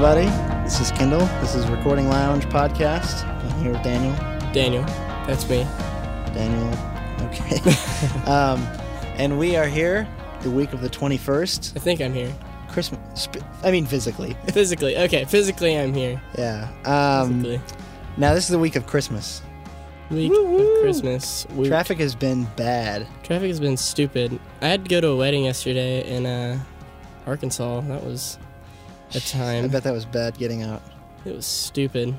everybody. This is Kindle. This is Recording Lounge podcast. I'm here with Daniel. Daniel, that's me. Daniel. Okay. um, and we are here the week of the 21st. I think I'm here. Christmas. I mean, physically. Physically, okay. Physically, I'm here. Yeah. Um, Physically, now, this is the week of Christmas. week Woo-woo. of Christmas. Week. Traffic has been bad. Traffic has been stupid. I had to go to a wedding yesterday in uh, Arkansas. That was a I time. I bet that was bad getting out. It was stupid.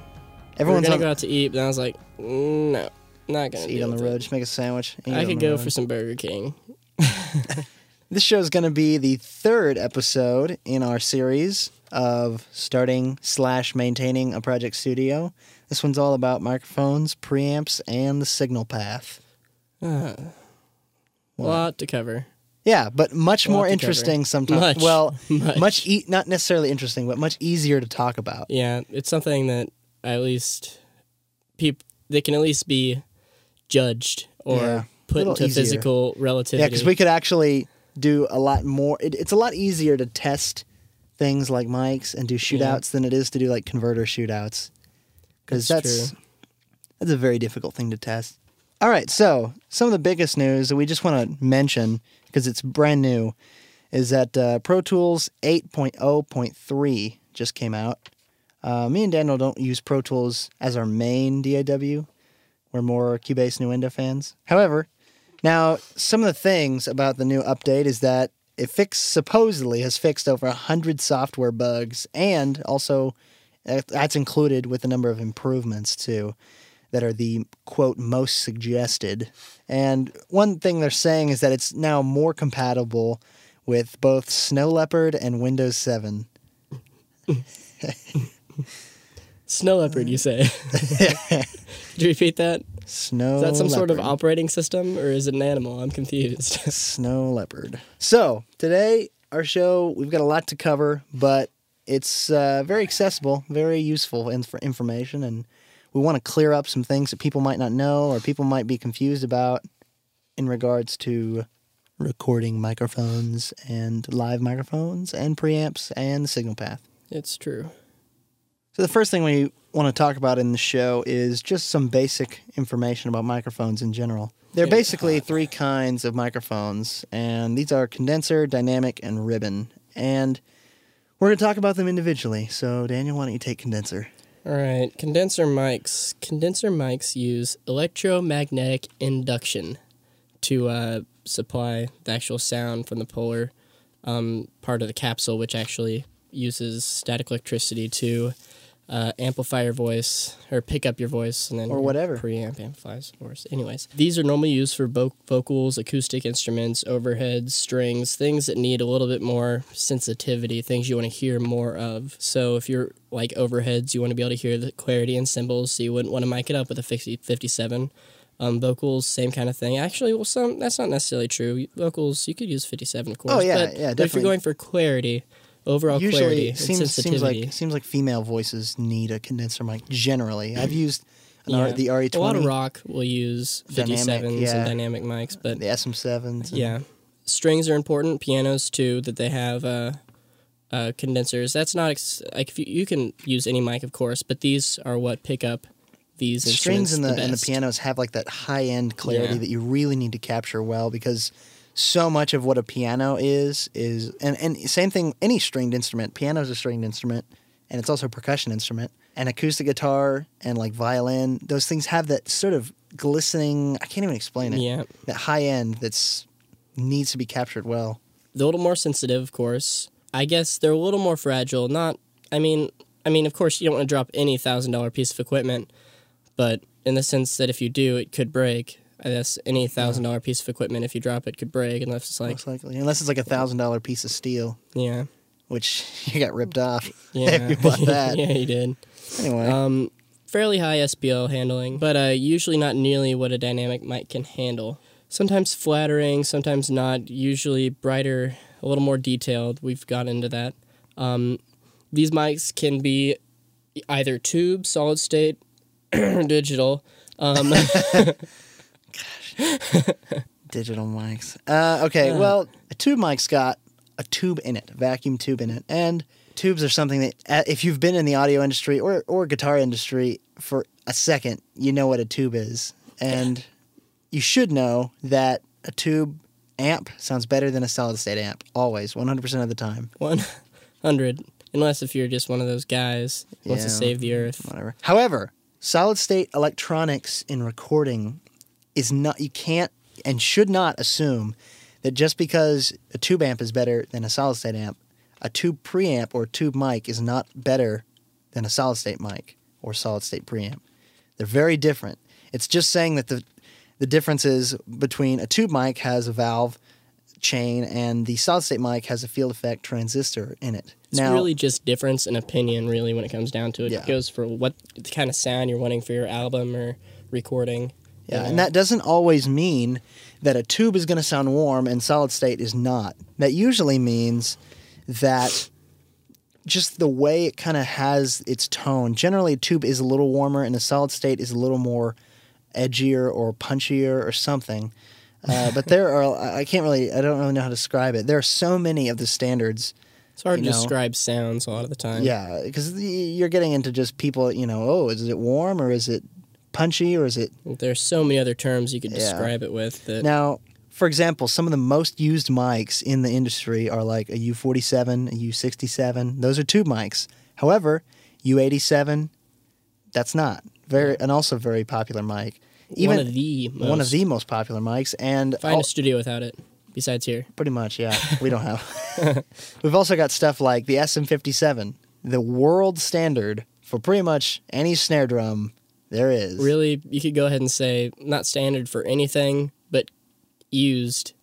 Everyone's we gonna go out to eat, but I was like, mm, no, not gonna just eat on the road. Just make a sandwich. and I could go road. for some Burger King. This show is going to be the third episode in our series of starting slash maintaining a project studio. This one's all about microphones, preamps, and the signal path. Uh, What? lot to cover. Yeah, but much more interesting sometimes. Much. Well, Much. much e- not necessarily interesting, but much easier to talk about. Yeah, it's something that at least people they can at least be judged or Yeah, put into easier. physical relativity. Yeah, because we could actually do a lot more. It, it's a lot easier to test things like mics and do shootouts than it is to do like converter shootouts. Because That's that's that's a very difficult thing to test. All right, so some of the biggest news that we just want to mention because it's brand new is that uh, Pro Tools 8.0.3 just came out. Uh, me and Daniel don't use Pro Tools as our main DAW. We're more Cubase Nuendo fans. However, now some of the things about the new update is that it fixed supposedly has fixed over 100 software bugs and also uh, that's included with a number of improvements too that are the quote most suggested. And one thing they're saying is that it's now more compatible with both Snow Leopard and Windows 7. Snow leopard, you say? Could you repeat that? Snow Is that some sort of operating system or is it an animal? I'm confused. Snow Leopard. So, today, our show, we've got a lot to cover, but it's uh, very accessible, very useful inf- information, and we want to clear up some things that people might not know or people might be confused about in regards to recording microphones and live microphones and preamps and the signal path. it's true. So, the first thing we want to talk about in the show is just some basic information about microphones in general. There are basically three kinds of microphones, and these are condenser, dynamic, and ribbon. And we're going to talk about them individually. So, Daniel, why don't you take condenser? All right, condenser mics. Condenser mics use electromagnetic induction to uh, supply the actual sound from the polar um, part of the capsule, which actually uses static electricity to uh, amplify your voice or pick up your voice and then Or whatever. preamp amplifies voice. Anyways, these are normally used for vo- vocals, acoustic instruments, overheads, strings, things that need a little bit more sensitivity, things you want to hear more of. So if you're like overheads, you want to be able to hear the clarity in cymbals, so you wouldn't want to mic it up with a 50, 57. Um, vocals, same kind of thing. Actually, well, some that's not necessarily true. Vocals, you could use 57, of course. Oh, yeah, but, yeah, But if you're going for clarity, overall Usually, clarity, seems, seems like seems like female voices need a condenser mic generally. I've used an Yeah. R, the RE20, A lot of rock will use 57s Dynamic, yeah. and dynamic mics, but the SM7s. and- yeah, strings are important. Pianos too, that they have uh, uh, condensers. That's not ex- like if you, you can use any mic, of course, but these are what pick up these the strings and the, and the pianos have like that high end clarity Yeah. that you really need to capture well because so much of what a piano is is and, and same thing any stringed instrument piano is a stringed instrument and it's also a percussion instrument and acoustic guitar and like violin those things have that sort of glistening i can't even explain it Yeah, that high end that's needs to be captured well they're a little more sensitive, of course. I guess they're a little more fragile. Not, I mean, I mean, of course, you don't want to drop any thousand dollar piece of equipment, but in the sense that if you do, it could break. I guess any thousand dollar piece of equipment, if you drop it, could break unless it's like, most likely unless it's like a thousand dollar piece of steel yeah, which you got ripped off yeah, you bought that yeah, you did. anyway Um, fairly high SPL handling, but uh, usually not nearly what a dynamic mic can handle. Sometimes flattering, sometimes not. Usually brighter, a little more detailed. We've got into that. Um, these mics can be either tube, solid state, digital. Um, Digital mics. Uh, okay, well, a tube mic's got a tube in it, a vacuum tube in it, and tubes are something that uh, if you've been in the audio industry or or guitar industry for a second, you know what a tube is, and you should know that a tube amp sounds better than a solid state amp always, one hundred percent of the time. One hundred, unless if you're just one of those guys who wants to save the earth. Whatever. However, solid state electronics in recording is not. You can't and should not assume that just because a tube amp is better than a solid state amp, a tube preamp or tube mic is not better than a solid state mic or solid state preamp. They're very different. It's just saying that the the difference is between a tube mic has a valve chain and the solid state mic has a field effect transistor in it. It's really just difference in opinion, really, when it comes down to it. Yeah. It goes for what kind of sound you're wanting for your album or recording. Yeah, you and that doesn't always mean that a tube is going to sound warm and solid state is not. That usually means that just the way it kind of has its tone. Generally, a tube is a little warmer and a solid state is a little more edgier or punchier or something. Uh, but there are, I I can't really, I don't really know how to describe it. There are so many of the standards. It's hard to know. describe sounds a lot of the time. Yeah, because you're getting into just people, you know, oh, is it warm or is it punchy or is it There's so many other terms you could Yeah. describe it with that Now, for example, some of the most used mics in the industry are like a U47, a U67. Those are tube mics. However, U87, that's not very, and also very popular mic. Even one of the most, one of the most popular mics, and find al- a studio without it besides here. pretty much, yeah, we don't have. We've also got stuff like the SM57, the world standard for pretty much any snare drum there is. Really, you could go ahead and say not standard for anything, but used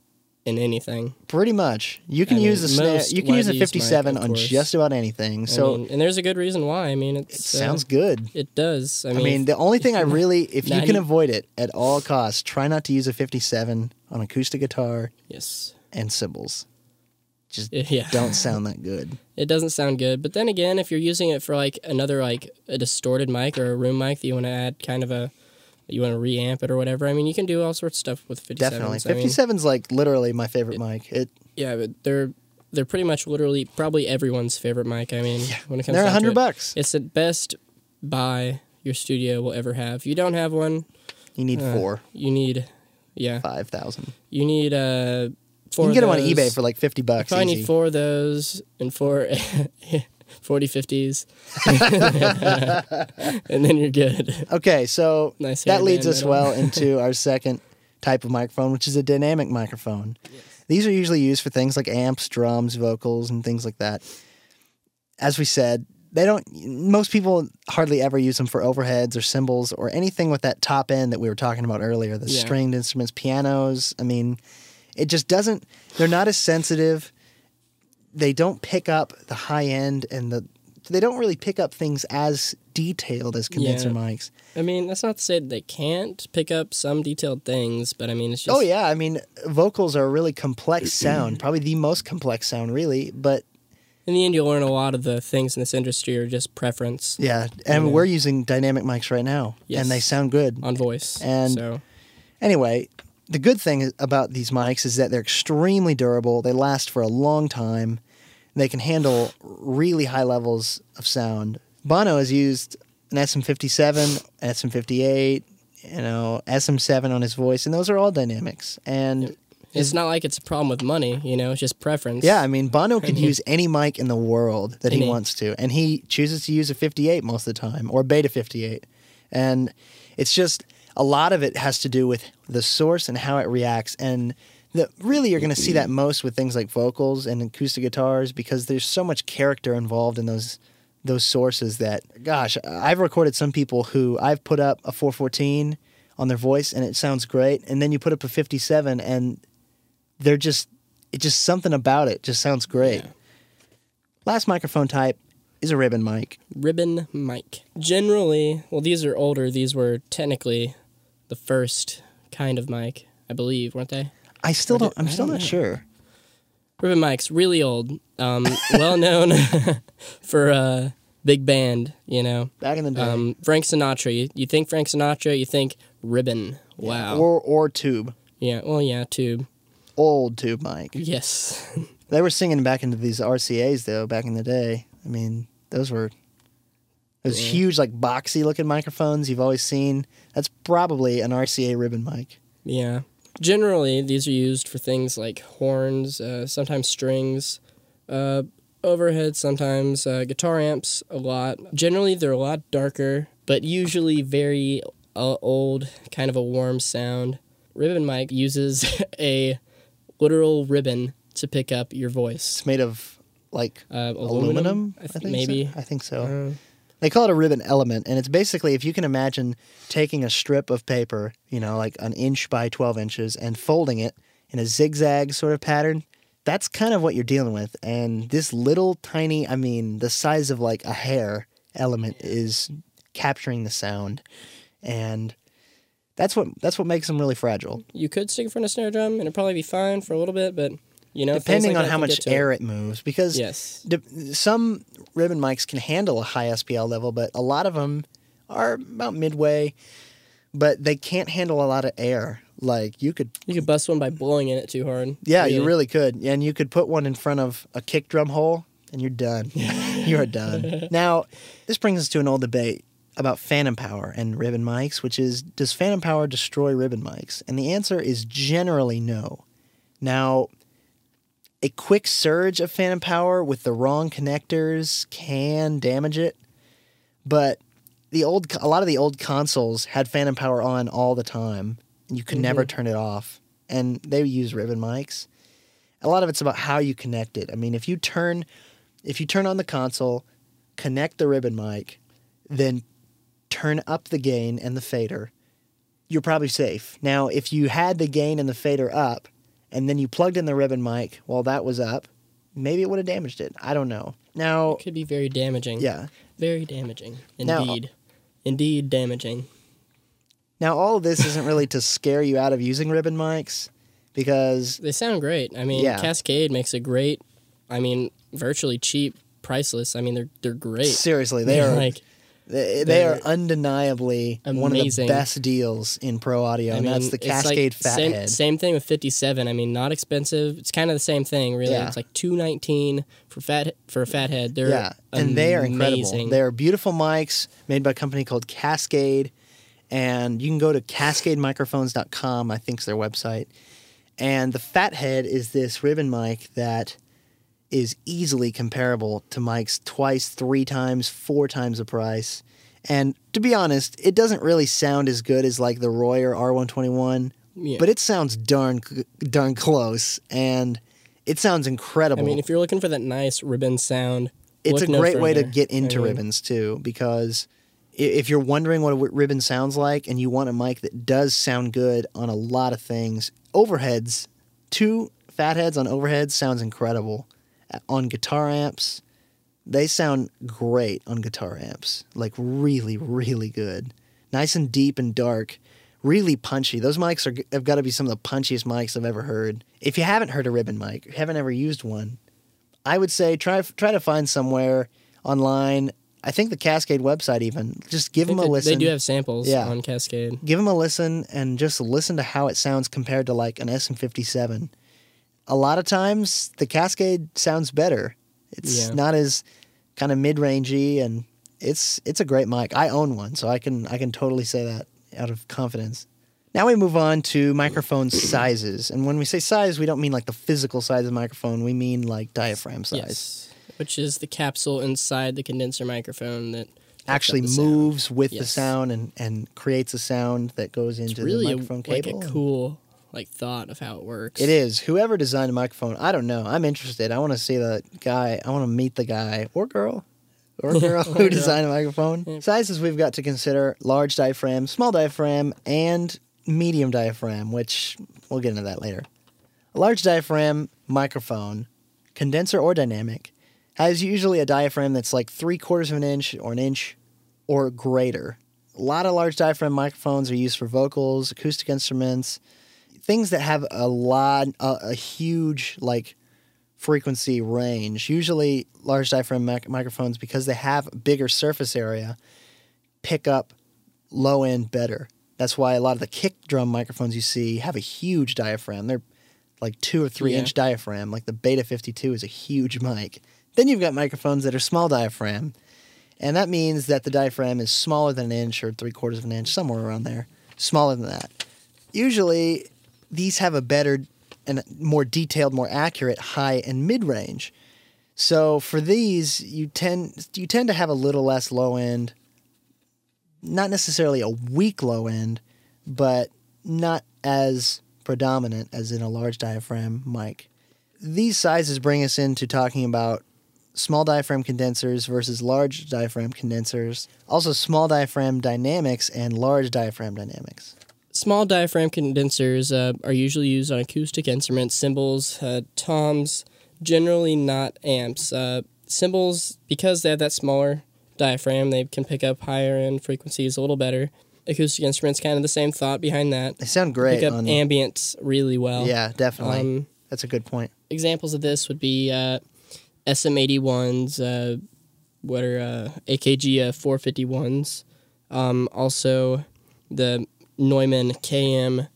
in anything. Pretty much, you can I mean, use a snare. You can use a widely used mic, 57 of on course. just about anything. So I mean, and there's a good reason why. I mean, it uh, sounds good. It does. I I mean, mean, the only thing I really, if you can avoid it at all costs, try not to use a 57 on acoustic guitar yes, and cymbals. Just yeah. don't sound that good. It doesn't sound good. But then again, if you're using it for like another like a distorted mic or a room mic that you want to add kind of a you want to reamp it or whatever. I mean, you can do all sorts of stuff with 57s. Definitely, I mean, like literally my favorite mic. It yeah, but they're they're pretty much literally probably everyone's favorite mic. I mean, when it comes they're a to hundred it. bucks. It's the best buy your studio will ever have. If you don't have one, You need uh, four, you need yeah, five thousand. you need uh You can get them on eBay for like fifty bucks. probably easy. need four of those and four 40 50s. and then you're good. Okay, so Nice that leads us well into our second type of microphone, which is a dynamic microphone. These are usually used for things like amps, drums, vocals, and things like that. As we said, they don't. Most people hardly ever use them for overheads or cymbals or anything with that top end that we were talking about earlier. The Yeah. stringed instruments, pianos. I mean, it just doesn't. They're not as sensitive. They don't pick up the high end and the. They don't really pick up things as detailed as condenser Yeah. mics. I mean, that's not to say that they can't pick up some detailed things, but I mean, it's oh, just Oh yeah, I mean, vocals are a really complex sound, probably the most complex sound, really. But in the end, you'll learn a lot of the things in this industry are just preference yeah, and Yeah. we're using dynamic mics right now, Yes. and they sound good. on voice. And- so Anyway, the good thing about these mics is that they're extremely durable. They last for a long time. They can handle really high levels of sound. Bono has used an SM57, SM58, you know, SM7 on his voice, and those are all dynamics. And it's not like it's a problem with money, you know, it's just preference. Yeah, I mean, Bono can use any mic in the world that he wants to, and he chooses to use a 58 most of the time, or Beta 58. And it's just a lot of it has to do with the source and how it reacts. And the, really, you're going to see that most with things like vocals and acoustic guitars because there's so much character involved in those those sources that, gosh, I've recorded some people who I've put up a 414 on their voice and it sounds great, and then you put up a 57 and they're just it just something about it just sounds great. Yeah. Last microphone type is a ribbon mic. ribbon mic. Generally, well, these are older. These were technically the first kind of mic, I believe, weren't they? I still don't. do- I'm I still don't not know. sure. Ribbon mics, really old. Um, well known for uh, big band, you know. Back in the day, Um, Frank Sinatra. You, you think Frank Sinatra, you think ribbon. Wow. or or tube, yeah. Well, yeah. Tube. old tube mic. Yes. They were singing back into these RCA's though back in the day. I mean, those were those Yeah. huge, like boxy looking microphones you've always seen. That's probably an RCA ribbon mic. Yeah. Generally, these are used for things like horns, uh, sometimes strings, uh, overhead, sometimes uh, guitar amps, a lot. Generally, they're a lot darker, but usually very uh, old, kind of a warm sound. Ribbon mic uses a literal ribbon to pick up your voice. It's made of like Uh, aluminum. I, th- think maybe. so. I think so. They call it a ribbon element, and it's basically if you can imagine taking a strip of paper, you know, like an inch by 12 inches, and folding it in a zigzag sort of pattern. That's kind of what you're dealing with. And this little tiny, I mean, the size of like a hair element is capturing the sound. And that's what that's what makes them really fragile. you could stick it of a snare drum, and it'd probably be fine for a little bit, but you know, Depending like on how much to it. air it moves, because Yes. De- some ribbon mics can handle a high SPL level, but a lot of them are about midway, but they can't handle a lot of air. Like you could, You could bust one by blowing in it too hard. yeah, you really could, and you could put one in front of a kick drum hole, and you're done. you are done. Now, this brings us to an old debate about phantom power and ribbon mics, which is does phantom power destroy ribbon mics? And the answer is generally no. Now, a quick surge of phantom power with the wrong connectors can damage it, but the old a lot of the old consoles had phantom power on all the time. and You could never mm-hmm. turn it off, and they use ribbon mics. A lot of it's about how you connect it. I mean, if you turn if you turn on the console, connect the ribbon mic, then turn up the gain and the fader, you're probably safe. Now, if you had the gain and the fader up, and then you plugged in the ribbon mic while that was up, maybe it would have damaged it. I don't know. Now, it Could be very damaging. yeah. Very damaging. Now- uh Indeed. Indeed damaging. Now, all of this isn't really to scare you out of using ribbon mics because They sound great. I mean, Yeah. Cascade makes a great, I mean, virtually cheap, priceless. I mean, they're they're great. seriously, they are like they, they are undeniably one of the best deals in pro audio, I and mean, that's the it's like Cascade same, Same thing with 57. I mean, not expensive. It's kind of the same thing, really. Yeah. It's like 219 for fat for a fathead. They're yeah, and they are incredible. They are beautiful mics made by a company called Cascade, and you can go to cascademicrophones.com. I think is their website. And the Fathead is this ribbon mic that is easily comparable to mics twice, three times, four times the price. And to be honest, it doesn't really sound as good as like the Royer R121, Yeah. but it sounds darn darn close, and it sounds incredible. I mean, if you're looking for that nice ribbon sound, it's a no great way to get into I mean, ribbons too because if you're wondering what a ribbon sounds like and you want a mic that does sound good on a lot of things overheads two fatheads on overheads sounds incredible Uh, on guitar amps they sound great on guitar amps like really really good nice and deep and dark really punchy those mics are have got to be some of the punchiest mics i've ever heard if you haven't heard a ribbon mic haven't ever used one I would say try try to find somewhere online. I think the Cascade website even just give them a they, listen. they do have samples Yeah. on Cascade. give them a listen and just listen to how it sounds compared to like an SM57. A lot of times the Cascade sounds better. It's Yeah. not as kind of mid-rangey and it's it's a great mic. I own one, so I can I can totally say that out of confidence. Now we move on to microphone sizes. And when we say size, we don't mean like the physical size of the microphone. We mean like diaphragm size. Yes. Which is the capsule inside the condenser microphone that actually the sound. moves with the sound and, and creates a sound that goes into really the a, microphone like cable. a cool like thought of how it works. It is. Whoever designed a microphone, I don't know. I'm interested. I want to see the guy. I want to meet the guy or girl or girl who designed a microphone. Sizes we've got to consider large diaphragm, small diaphragm, and medium diaphragm, which we'll get into that later. A large diaphragm microphone, condenser or dynamic, has usually a diaphragm that's like three quarters of an inch or an inch or greater. A lot of large diaphragm microphones are used for vocals, acoustic instruments, things that have a lot, a, a huge like frequency range. Usually, large diaphragm mic- microphones, because they have bigger surface area, pick up low end better. That's why a lot of the kick drum microphones you see have a huge diaphragm. They're like two or three Yeah. inch diaphragm. Like the Beta 52 is a huge mic. Then you've got microphones that are small diaphragm, and that means that the diaphragm is smaller than an inch or three quarters of an inch, somewhere around there, smaller than that. Usually, these have a better and more detailed, more accurate high and mid range. So for these, you tend you tend to have a little less low end, not necessarily a weak low end, but not as predominant as in a large diaphragm mic. These sizes bring us into talking about small diaphragm condensers versus large diaphragm condensers, also small diaphragm dynamics and large diaphragm dynamics. Small diaphragm condensers uh, are usually used on acoustic instruments, cymbals, uh, toms, generally not amps. Uh, cymbals, because they have that smaller diaphragm, they can pick up higher end frequencies a little better. Acoustic instruments, kind of the same thought behind that. They sound great. Pick up on, ambience really well. yeah, definitely. Um, That's a good point. examples of this would be uh, SM81s, uh, what are uh, AKG uh, 451s, um, also the Neumann KM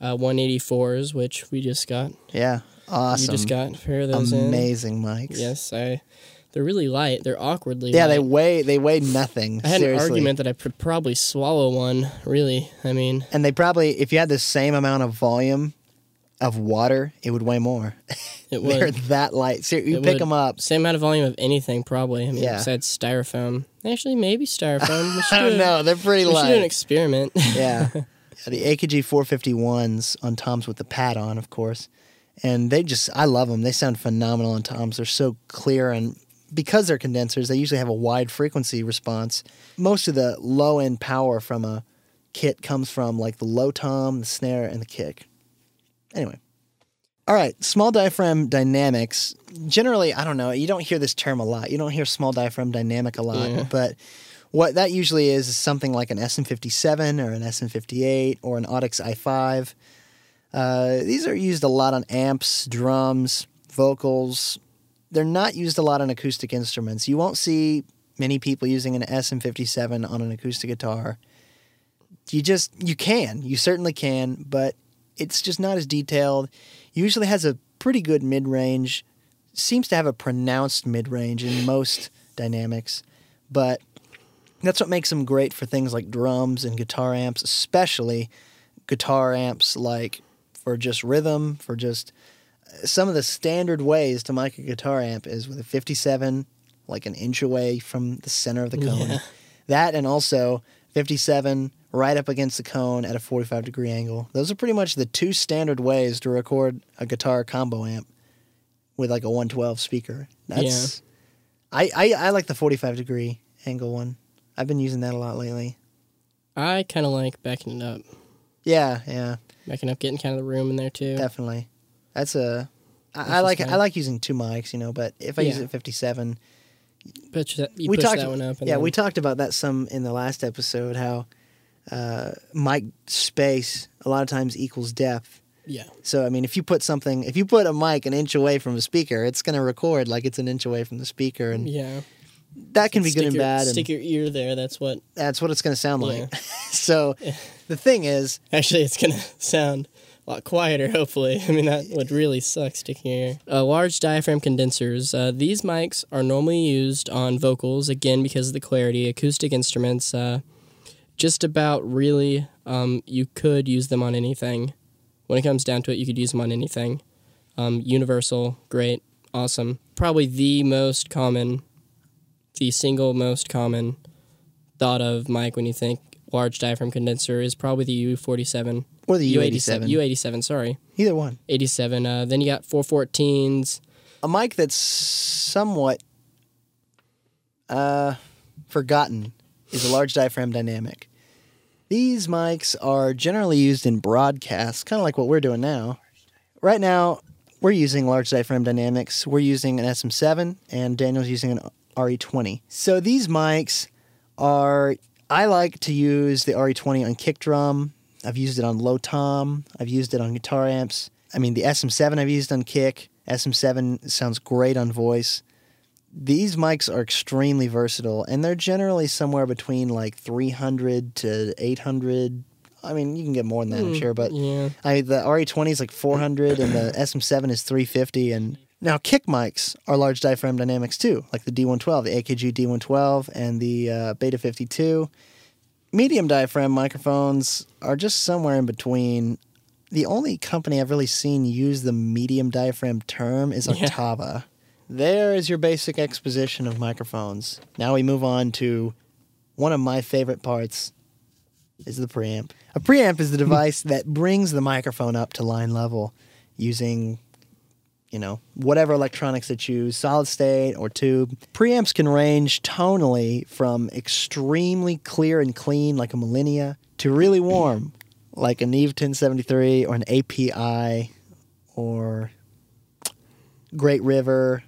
uh, 184s, which we just got. Yeah, awesome. You just got a pair of those in. amazing mics. Yes, I. They're really light. They're awkwardly. Yeah, they weigh they weigh nothing. I had seriously. an argument that I could probably swallow one. Really, I mean, And they probably, if you had the same amount of volume of water, it would weigh more. it They're that light. So you It pick would. them up. same amount of volume of anything probably. I mean, Yeah. besides styrofoam. Actually, maybe styrofoam. We should I do don't a- know. They're pretty We should do an experiment. yeah. Yeah, The AKG 451s on toms with the pad on, of course. And they just, I love them. They sound phenomenal on toms. They're so clear. And because they're condensers, they usually have a wide frequency response. Most of the low end power from a kit comes from like the low tom, the snare, and the kick. Anyway. All right, small diaphragm dynamics. Generally, I don't know, you don't hear this term a lot. You don't hear small diaphragm dynamic a lot, Yeah. but what that usually is is something like an SM57 or an SM58 or an Audix i5. Uh, these are used a lot on amps, drums, vocals. They're not used a lot on acoustic instruments. You won't see many people using an SM57 on an acoustic guitar. You just you can, you certainly can, but it's just not as detailed. Usually has a pretty good mid-range. Seems to have a pronounced mid-range in most dynamics, but that's what makes them great for things like drums and guitar amps, especially guitar amps like for just rhythm, for just uh, some of the standard ways to mic a guitar amp is with a 57, like an inch away from the center of the cone. Yeah. That and also 57 right up against the cone at a 45 degree angle. Those are pretty much the two standard ways to record a guitar combo amp with like a 112 speaker. That's I, I I like the 45 degree angle one. I've been using that a lot lately. I kind of like backing it up, Yeah, yeah, backing up, getting kind of the room in there too. definitely. That's a I, like I like using two mics, you know, but if I use Yeah. it 57, Push that, you we talked that one up. And yeah, then, we talked about that some in the last episode how uh, mic space a lot of times equals depth. yeah, So I mean, if you put something, if you put a mic an inch away from a speaker, it's going to record like it's an inch away from the speaker, and yeah. that can be Stick good and bad, and Stick your ear there. That's what. that's what it's going to sound like. Yeah. so the thing is, Actually, it's gonna sound a lot quieter. Hopefully, I mean that would really suck sticking your ear. Uh, large diaphragm condensers. Uh, these mics are normally used on vocals again because of the clarity. Acoustic instruments. Uh, just about really, um, you could use them on anything. When it comes down to it, you could use them on anything. Um, universal, great, awesome. Probably the most common, the single most common thought of mic when you think large diaphragm condenser is probably the U47. or the U87. U87, U87, sorry. either one. 87. Uh, then you got 414s. a mic that's somewhat uh, forgotten is a large diaphragm dynamic. These mics are generally used in broadcasts, kind of like what we're doing now. Right now, we're using large diaphragm dynamics. We're using an SM7, and Daniel's using an RE20. So these mics are, I like to use the RE20 on kick drum. I've used it on low tom. I've used it on guitar amps. I mean, the SM7 I've used on kick. SM7 sounds great on voice. These mics are extremely versatile, and they're generally somewhere between like 300 to 800. I mean, you can get more than that, I'm sure, but Yeah. I the RE20 is like 400, and the SM7 is 350, and Now, kick mics are large diaphragm dynamics too, like the D112, the AKG D112, and the uh, Beta 52. Medium diaphragm microphones are just somewhere in between. The only company I've really seen use the medium diaphragm term is Yeah. There is your basic exposition of microphones. Now we move on to one of my favorite parts is the preamp. A preamp is the device that brings the microphone up to line level using you know, whatever electronics they choose, solid state or tube. Preamps can range tonally from extremely clear and clean, like a Millennia, to really warm, like a Neve 1073 or an API or Great River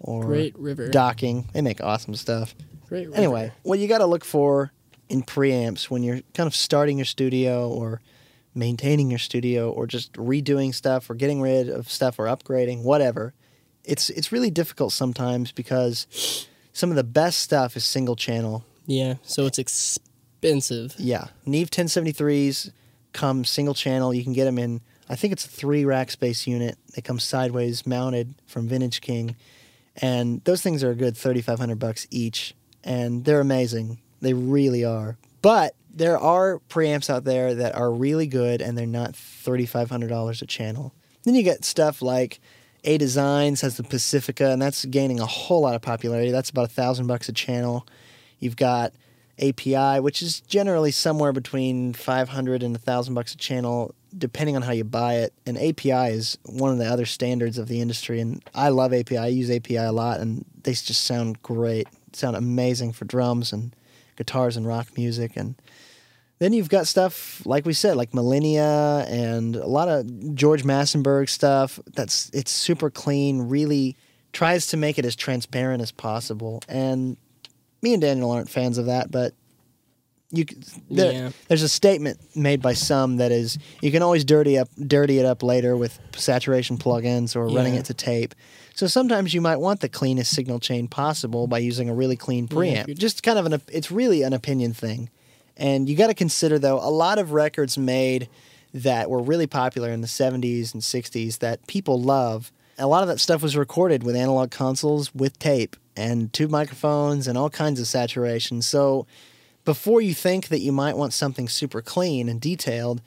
or Great River. Daking. They make awesome stuff. Great River. Anyway, what you got to look for in preamps when you're kind of starting your studio or maintaining your studio or just redoing stuff or getting rid of stuff or upgrading, whatever. It's it's really difficult sometimes because some of the best stuff is single channel. Yeah, so it's expensive. Yeah, Neve 1073s come single channel. You can get them in. I think it's a three rack space unit. They come sideways mounted from Vintage King, and those things are a good thirty five hundred bucks each, and they're amazing. They really are. But there are preamps out there that are really good, and they're not thirty five hundred dollars a channel. Then you get stuff like A Designs has the Pacifica, and that's gaining a whole lot of popularity. That's about a thousand bucks a channel. You've got API, which is generally somewhere between 500 and a 1000 bucks a channel depending on how you buy it. And API is one of the other standards of the industry and I love API. I use API a lot and they just sound great. Sound amazing for drums and guitars and rock music and then you've got stuff like we said, like Millennia and a lot of George Massenburg stuff. That's it's super clean. Really tries to make it as transparent as possible. And me and Daniel aren't fans of that, but you there, Yeah. there's a statement made by some that is you can always dirty up dirty it up later with saturation plugins or running it to tape. So sometimes you might want the cleanest signal chain possible by using a really clean preamp. you- Just kind of an it's really an opinion thing. And you got to consider though a lot of records made that were really popular in the 70s and 60s that people love. A lot of that stuff was recorded with analog consoles with tape and tube microphones and all kinds of saturation. So before you think that you might want something super clean and detailed,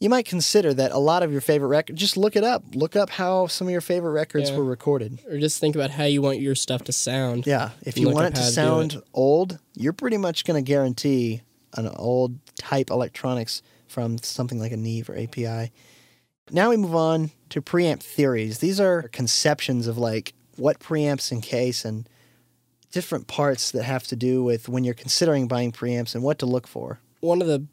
you might consider that a lot of your favorite records, just look it up. Look up how some of your favorite records Yeah. were recorded. Or just think about how you want your stuff to sound. Yeah, if you want it to how to do sound old, you're pretty much going to guarantee an old type electronics from something like a Neve or API. Now we move on to preamp theories. These are conceptions of like what preamps encase and different parts that have to do with when you're considering buying preamps and what to look for. One of the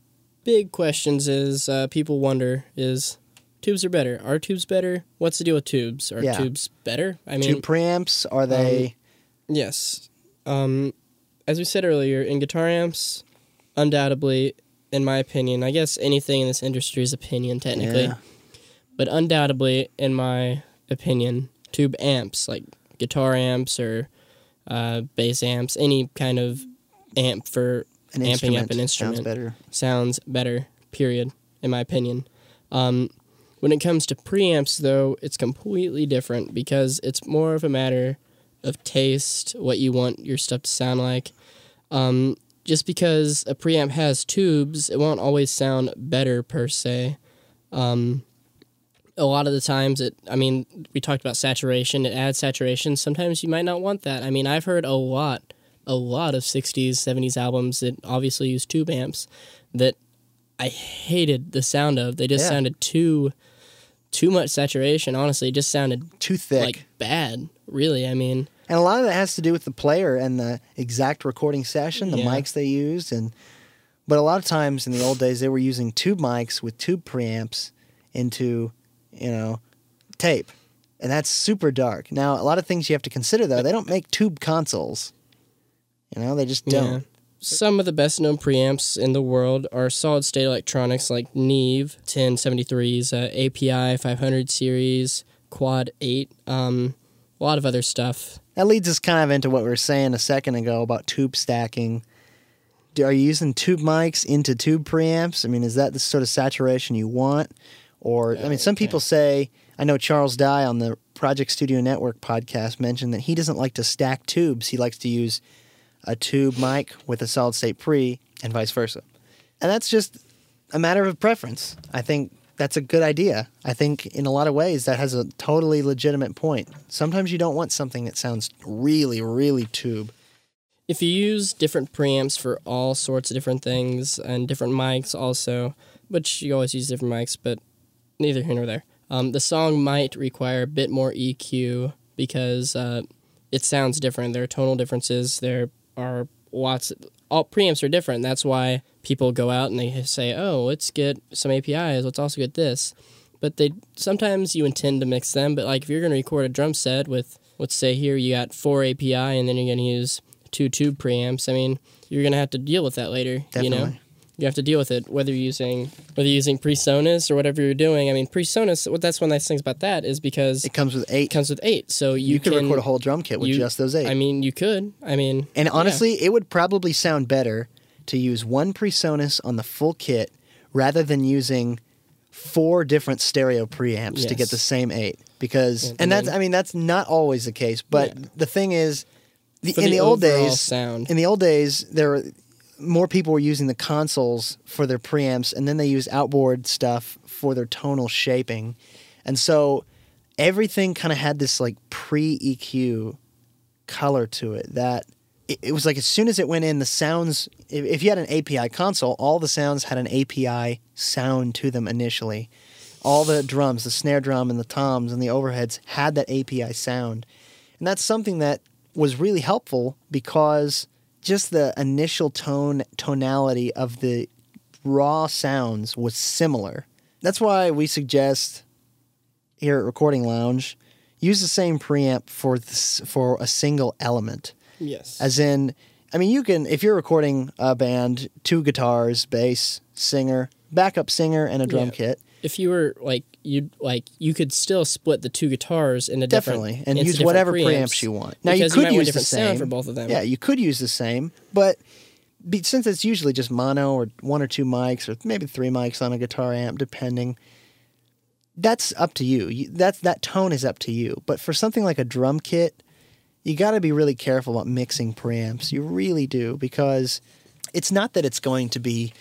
big questions is uh, people wonder is tubes are better. Are tubes better? What's the deal with tubes? Are Yeah. tubes better? I mean, Tube preamps are they? Yes. Um, as we said earlier, in guitar amps, undoubtedly, in my opinion, I guess anything in this industry is opinion technically, Yeah. but undoubtedly, in my opinion, tube amps like guitar amps or uh, bass amps, any kind of amp for an amping instrument, up an instrument sounds better. sounds better. Period. In my opinion. Um, when it comes to preamps, though, it's completely different because it's more of a matter of taste, what you want your stuff to sound like. Um, just because a preamp has tubes, it won't always sound better per se. Um, a lot of the times, it. I mean, we talked about saturation. It adds saturation. Sometimes you might not want that. I mean, I've heard a lot, a lot of '60s, '70s albums that obviously use tube amps that I hated the sound of. They just Yeah. sounded too, too much saturation. Honestly, it just sounded Too thick. like bad. Really, I mean, And a lot of that has to do with the player and the exact recording session, the Yeah. mics they used, and but a lot of times in the old days they were using tube mics with tube preamps into, you know, tape, and that's super dark. Now a lot of things you have to consider though. They don't make tube consoles. You know, they just don't. Some of the best known preamps in the world are solid state electronics like Neve 1073s, uh, API 500 series, Quad 8, um, a lot of other stuff. That leads us kind of into what we were saying a second ago about tube stacking. Are you using tube mics into tube preamps? I mean, is that the sort of saturation you want? Or I Oh, mean, some people say. I know Charles Dye on the Project Studio Network podcast mentioned that he doesn't like to stack tubes. He likes to use a tube mic with a solid state pre, and vice versa. And that's just a matter of preference. I think that's a good idea. I think in a lot of ways that has a totally legitimate point. Sometimes you don't want something that sounds really, really tube. If you use different preamps for all sorts of different things and different mics also, which you always use different mics, but neither here nor there. Um, the song might require a bit more EQ because uh, it sounds different. There are tonal differences. There are lots. all preamps are different. That's why people go out and they say, "Oh, let's get some APIs. Let's also get this." But they sometimes you intend to mix them. But like if you're going to record a drum set with, let's say here you got four API and then you're going to use two tube preamps. I mean, you're going to have to deal with that later. You know, Definitely. You have to deal with it whether you're using whether you're using PreSonus or whatever you're doing. I mean, PreSonus. What that's one nice things about that is because It comes with eight. it comes with eight, so you, you, could can record a whole drum kit with you- just those eight. I mean, you could. I mean, and yeah. honestly, it would probably sound better to use one PreSonus on the full kit rather than using four different stereo preamps to get the same eight. Because Yeah, and and that's then- I mean that's not always the case, but Yeah. the thing is the, in the the, old days sound. in the old days there were more people were using the consoles for their preamps and then they used outboard stuff for their tonal shaping. And so everything kind of had this like pre EQ color to it that it, it was like as soon as it went in, the sounds, if, if you had an API console, all the sounds had an API sound to them initially. All the drums, the snare drum and the toms and the overheads had that API sound. And that's something that was really helpful because just the initial tone tonality of the raw sounds was similar. That's why we suggest here at Recording Lounge use the same preamp for this, for a single element. yes, As in, I mean, you can if you're recording a band, two guitars, bass, singer, backup singer, and a drum Yeah. kit. If you were like you like you could still split the two guitars into Definitely, different and use whatever preamps, preamps you want. Now you could want use the same for both of them. Yeah, you could use the same, but be, since it's usually just mono or one or two mics or maybe three mics on a guitar amp, depending. That's up to you. you that's that tone is up to you. But for something like a drum kit, you got to be really careful about mixing preamps. You really do because it's not that it's going to be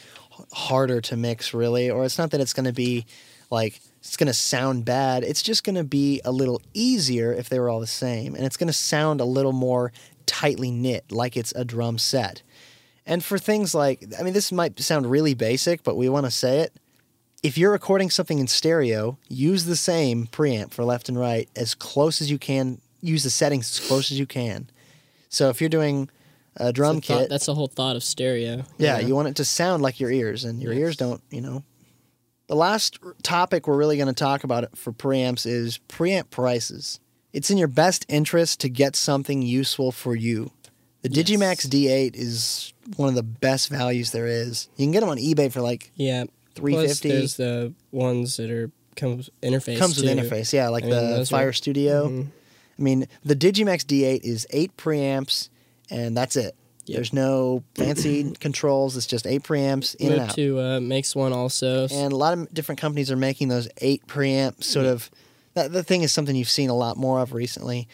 harder to mix really or it's not that it's going to be like it's going to sound bad. It's just going to be a little easier if they were all the same and it's going to sound a little more tightly knit like it's a drum set. And for things like I mean this might sound really basic, but we want to say it. If you're recording something in stereo, use the same preamp for left and right as close as you can. Use the settings as close as you can. So if you're doing a drum That's the thought- kit, that's the whole thought of stereo. yeah, know? you want it to sound like your ears, and your Yes. ears don't, you know. The last topic we're really going to talk about for preamps is preamp prices. It's in your best interest to get something useful for you. The Yes. Digimax D8 is one of the best values there is. You can get them on eBay for like yeah. three fifty. There's the ones that are comes with interface. Comes with interface, yeah, like I mean, the those are- Fire Studio. Mhm. I mean, the Digimax D8 is eight preamps, and that's it. Yep. There's no fancy controls. It's just eight preamps in and Move out. to uh, makes one also. and a lot of different companies are making those eight preamp sort of. That the thing is something you've seen a lot more of recently,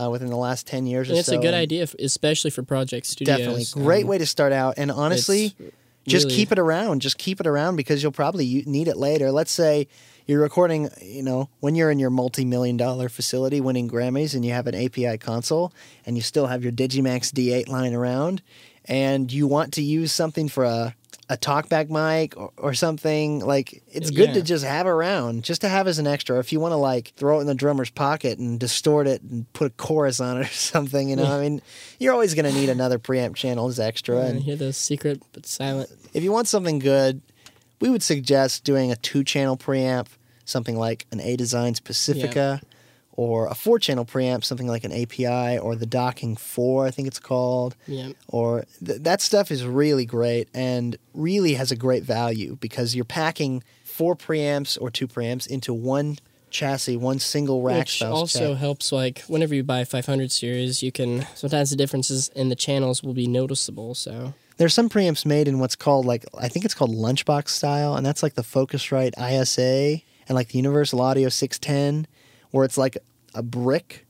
uh, within the last ten years and or it's so. a good and idea, especially for project studios. Definitely, great Um, way to start out. And honestly, just really- keep it around. Just keep it around because you'll probably need it later. Let's say you're recording, you know, when you're in your multi-million dollar facility winning Grammys and you have an API console and you still have your Digimax D8 lying around and you want to use something for a a talkback mic or, or something like it's good to just have around just to have as an extra. If you want to like throw it in the drummer's pocket and distort it and put a chorus on it or something you know i mean you're always going to need another preamp channel as extra Uh, and hear the secret but silent. if you want something good, we would suggest doing a two channel preamp, something like an A Designs Pacifica, or a four channel preamp, something like an API or the Daking 4, I think it's called. Yeah. Or th- that stuff is really great and really has a great value because you're packing four preamps or two preamps into one chassis, one single rack Which also chat. helps, like whenever you buy 500 series, you can sometimes the differences in the channels will be noticeable. So There's some preamps made in what's called like I think it's called lunchbox style, and that's like the Focusrite ISA. and like the Universal Audio 610, where it's like a brick.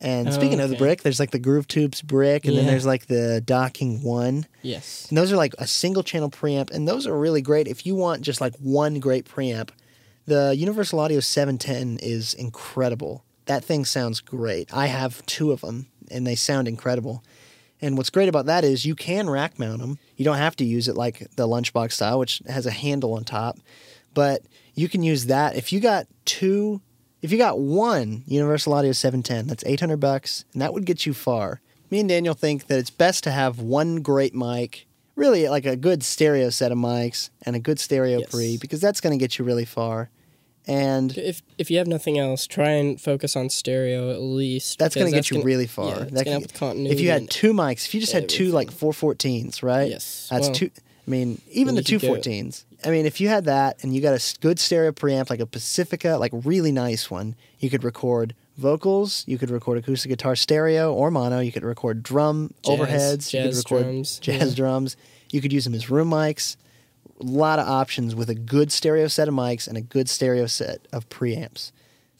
And Oh, speaking of the brick, there's like the Groove Tubes brick, and then there's like the Daking One. Yes. And those are like a single channel preamp, and those are really great if you want just like one great preamp. The Universal Audio 710 is incredible. That thing sounds great. I have two of them, and they sound incredible. And what's great about that is you can rack mount them. You don't have to use it like the lunchbox style, which has a handle on top, but you can use that if you got two. If you got one Universal Audio 710, that's 800 bucks, and that would get you far. Me and Daniel think that it's best to have one great mic, really like a good stereo set of mics and a good stereo Yes. pre, because that's going to get you really far. And If if you have nothing else, try and focus on stereo at least. that's going to get you really far. Yeah, That gonna can- help continuity. if you had two mics, if you just had two like 414s, right? Yes. That's Well, two. I mean, even the two 14s. I mean, if you had that and you got a good stereo preamp, like a Pacifica, like really nice one, you could record vocals, you could record acoustic guitar stereo or mono, you could record drum Jazz- overheads, you could jazz record drums, jazz yeah. drums. You could use them as room mics. Lot of options with a good stereo set of mics and a good stereo set of preamps.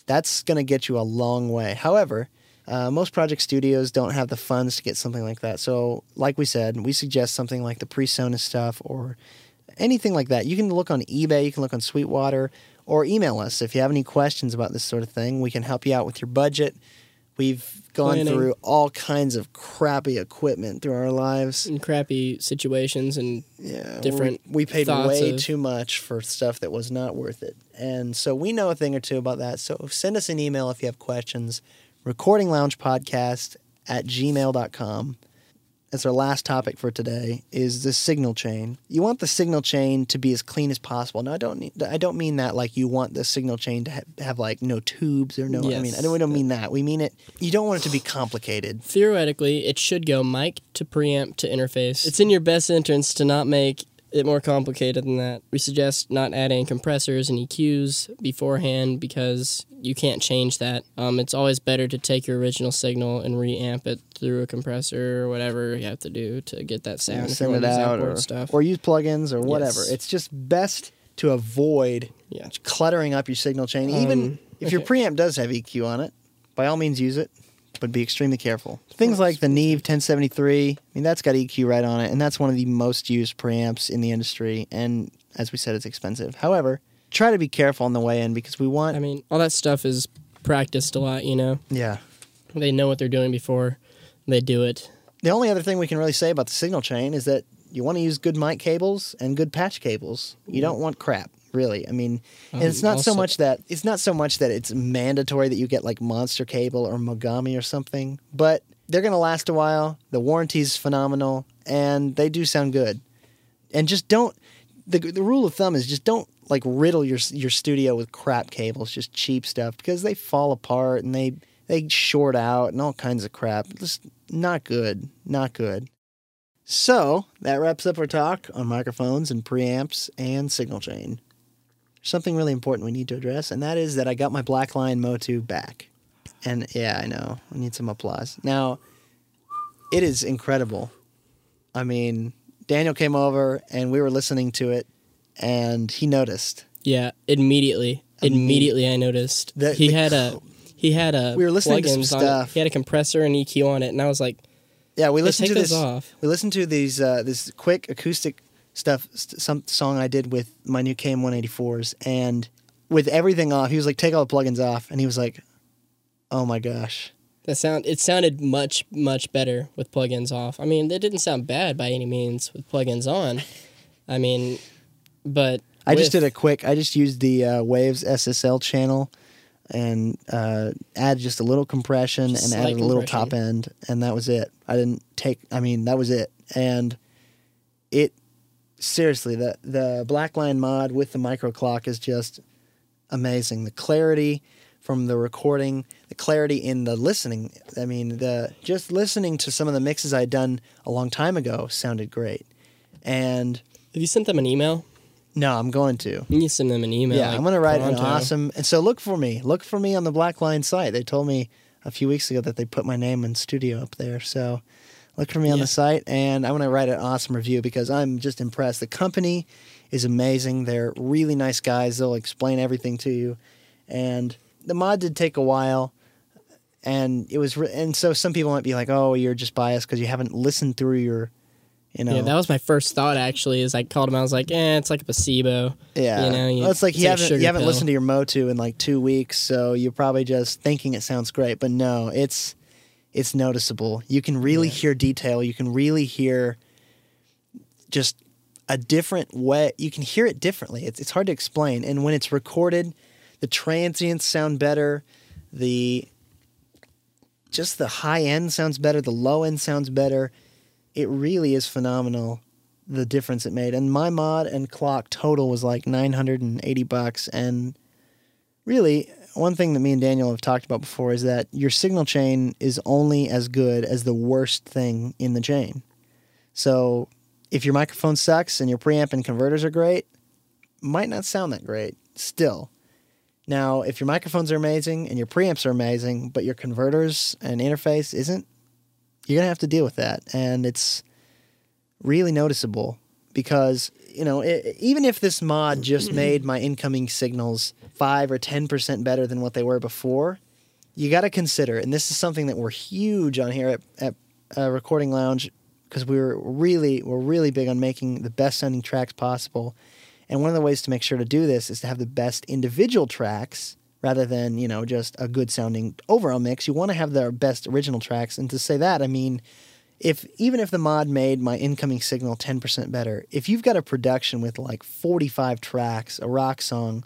That's going to get you a long way. However, uh, most project studios don't have the funds to get something like that. So, like we said, we suggest something like the PreSonus stuff or anything like that. You can look on eBay, you can look on Sweetwater, or email us if you have any questions about this sort of thing. We can help you out with your budget. We've gone Planning. through all kinds of crappy equipment through our lives. and crappy situations and Yeah, different We, we paid way of- too much for stuff that was not worth it, and so we know a thing or two about that. So send us an email if you have questions. Recording Lounge Podcast at gmail.com. That's our last topic for today. Is the signal chain? You want the signal chain to be as clean as possible. Now, I don't. Need, I don't mean that like you want the signal chain to ha- have like no tubes or no. Yes. I mean, I don't. We don't mean that. We mean it. You don't want it to be complicated. theoretically, it should go mic to preamp to interface. It's in your best interest to not make it more complicated than that. We suggest not adding compressors and EQs beforehand because you can't change that. Um, it's always better to take your original signal and reamp it through a compressor or whatever you have to do to get that sound. Yeah, send it out or, stuff. or use plugins or whatever. Yes. It's just best to avoid Yeah. cluttering up your signal chain. Even Um, if your preamp does have EQ on it, by all means use it, but be extremely careful. Things like the Neve 1073, I mean, that's got EQ right on it, and that's one of the most used preamps in the industry. And as we said, it's expensive. However, try to be careful on the way in because we want. I mean, all that stuff is practiced a lot, you know? yeah. They know what they're doing before they do it. The only other thing we can really say about the signal chain is that you want to use good mic cables and good patch cables. You mm-hmm. don't want crap, really. I mean, oh, and it's not so much that it's not so much that it's mandatory that you get like Monster cable or Mogami or something, but they're going to last a while. The warranty's phenomenal and they do sound good. And just don't the the rule of thumb is just don't like riddle your your studio with crap cables, just cheap stuff because they fall apart and they they short out and all kinds of crap. Just not good, not good. So that wraps up our talk on microphones and preamps and signal chain. Something really important we need to address, and that is that I got my Black Blackline Motu back. And yeah, I know. I need some applause. Now, it is incredible. I mean, Daniel came over and we were listening to it, and he noticed. Yeah, immediately. Immediately, I noticed The- he the had a he had a We were listening to some plugins on stuff. He had a compressor and EQ on it, and I was like, Yeah, we "Hey, listened take to this. off." We listened to these uh, this quick acoustic stuff, st- some song I did with my new KM 184s, and with everything off, he was like, "Take all the plugins off," and he was like, "Oh my gosh." That sound it sounded much much better with plugins off. I mean, it didn't sound bad by any means with plugins on. I mean, but I just did a quick. I just used the uh, Waves SSL channel and uh, added just a little compression Just and added a little top end, and that was it. I didn't take. I mean, that was it, and it seriously the the Black Lion mod with the micro clock is just amazing. The clarity from the recording, the clarity in the listening. I mean, the just listening to some of the mixes I'd done a long time ago sounded great, and. Have you sent them an email? No, I'm going to. You need to send them an email. Yeah, like I'm gonna write an awesome. And so look for me. Look for me on the Black Lion site. They told me a few weeks ago that they put my name in studio up there. So look for me on the site, and I'm gonna write an awesome review because I'm just impressed. The company is amazing. They're really nice guys. They'll explain everything to you. And the mod did take a while. And it was, re- and so some people might be like, "Oh, you're just biased because you haven't listened through your, you know." Yeah, that was my first thought actually. Is I called him. I was like, "Eh, it's like a placebo." Yeah, You know, you- well, it's like it's you like haven't you haven't pill. listened to your Motu in like two weeks, so you're probably just thinking it sounds great, but no, it's it's noticeable. You can really Yeah. hear detail. You can really hear just a different way. You can hear it differently. It's it's hard to explain. And when it's recorded, the transients sound better. The just the high end sounds better. The low end sounds better. It really is phenomenal the difference it made. And my mod and clock total was like 980 bucks. And really, one thing that me and Daniel have talked about before is that your signal chain is only as good as the worst thing in the chain. So if your microphone sucks and your preamp and converters are great, might not sound that great still. Now, if your microphones are amazing and your preamps are amazing, but your converters and interface isn't, you're going to have to deal with that. And it's really noticeable because, you know, i even if this mod just made my incoming signals 5 or 10% better than what they were before, you got to consider, and this is something that we're huge on here at, at uh, Recording Lounge because we're really we're really big on making the best sounding tracks possible. And one of the ways to make sure to do this is to have the best individual tracks rather than, you know, just a good sounding overall mix. You want to have the best original tracks. And to say that, I mean, if even if the mod made my incoming signal 10% better, if you've got a production with like 45 tracks, a rock song,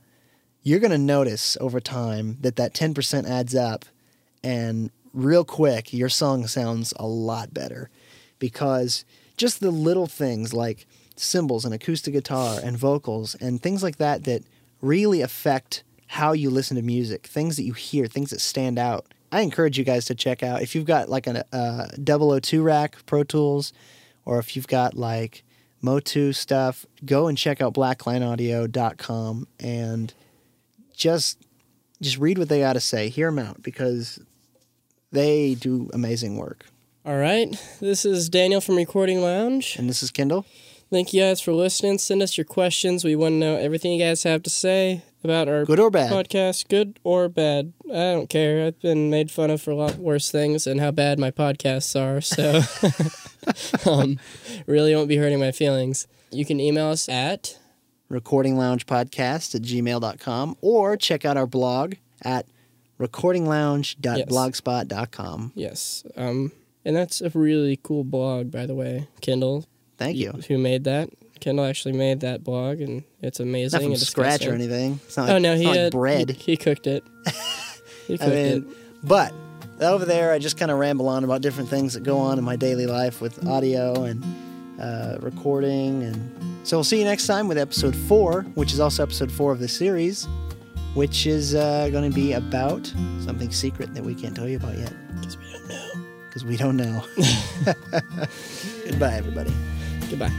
you're going to notice over time that that 10% adds up and real quick your song sounds a lot better because just the little things like cymbals and acoustic guitar and vocals and things like that that really affect how you listen to music, things that you hear, things that stand out. I encourage you guys to check out if you've got like a uh, 002 rack Pro Tools or if you've got like Motu stuff, go and check out blacklionaudio.com and just just read what they got to say, hear them out because they do amazing work. All right, this is Daniel from Recording Lounge. And this is Kendall. Thank you guys for listening. Send us your questions. We want to know everything you guys have to say about our Good or bad? podcast, good or bad. I don't care. I've been made fun of for a lot worse things and how bad my podcasts are. So, um, really won't be hurting my feelings. You can email us at Recording Lounge Podcast at gmail.com or check out our blog at recordinglounge.blogspot.com. yes, um, and that's a really cool blog, by the way. Kendall, Thank you. who made that? Kendall actually made that blog, and it's amazing. Not from scratch or anything. It's not like, Oh no, he not like bread. He, he cooked it. he I cooked it. mean, but over there, I just kind of ramble on about different things that go on in my daily life with audio and uh, recording. And so we'll see you next time with episode four, which is also episode four of the series, which is uh, going to be about something secret that we can't tell you about yet Because we don't know. because we don't know. Goodbye, everybody. Goodbye.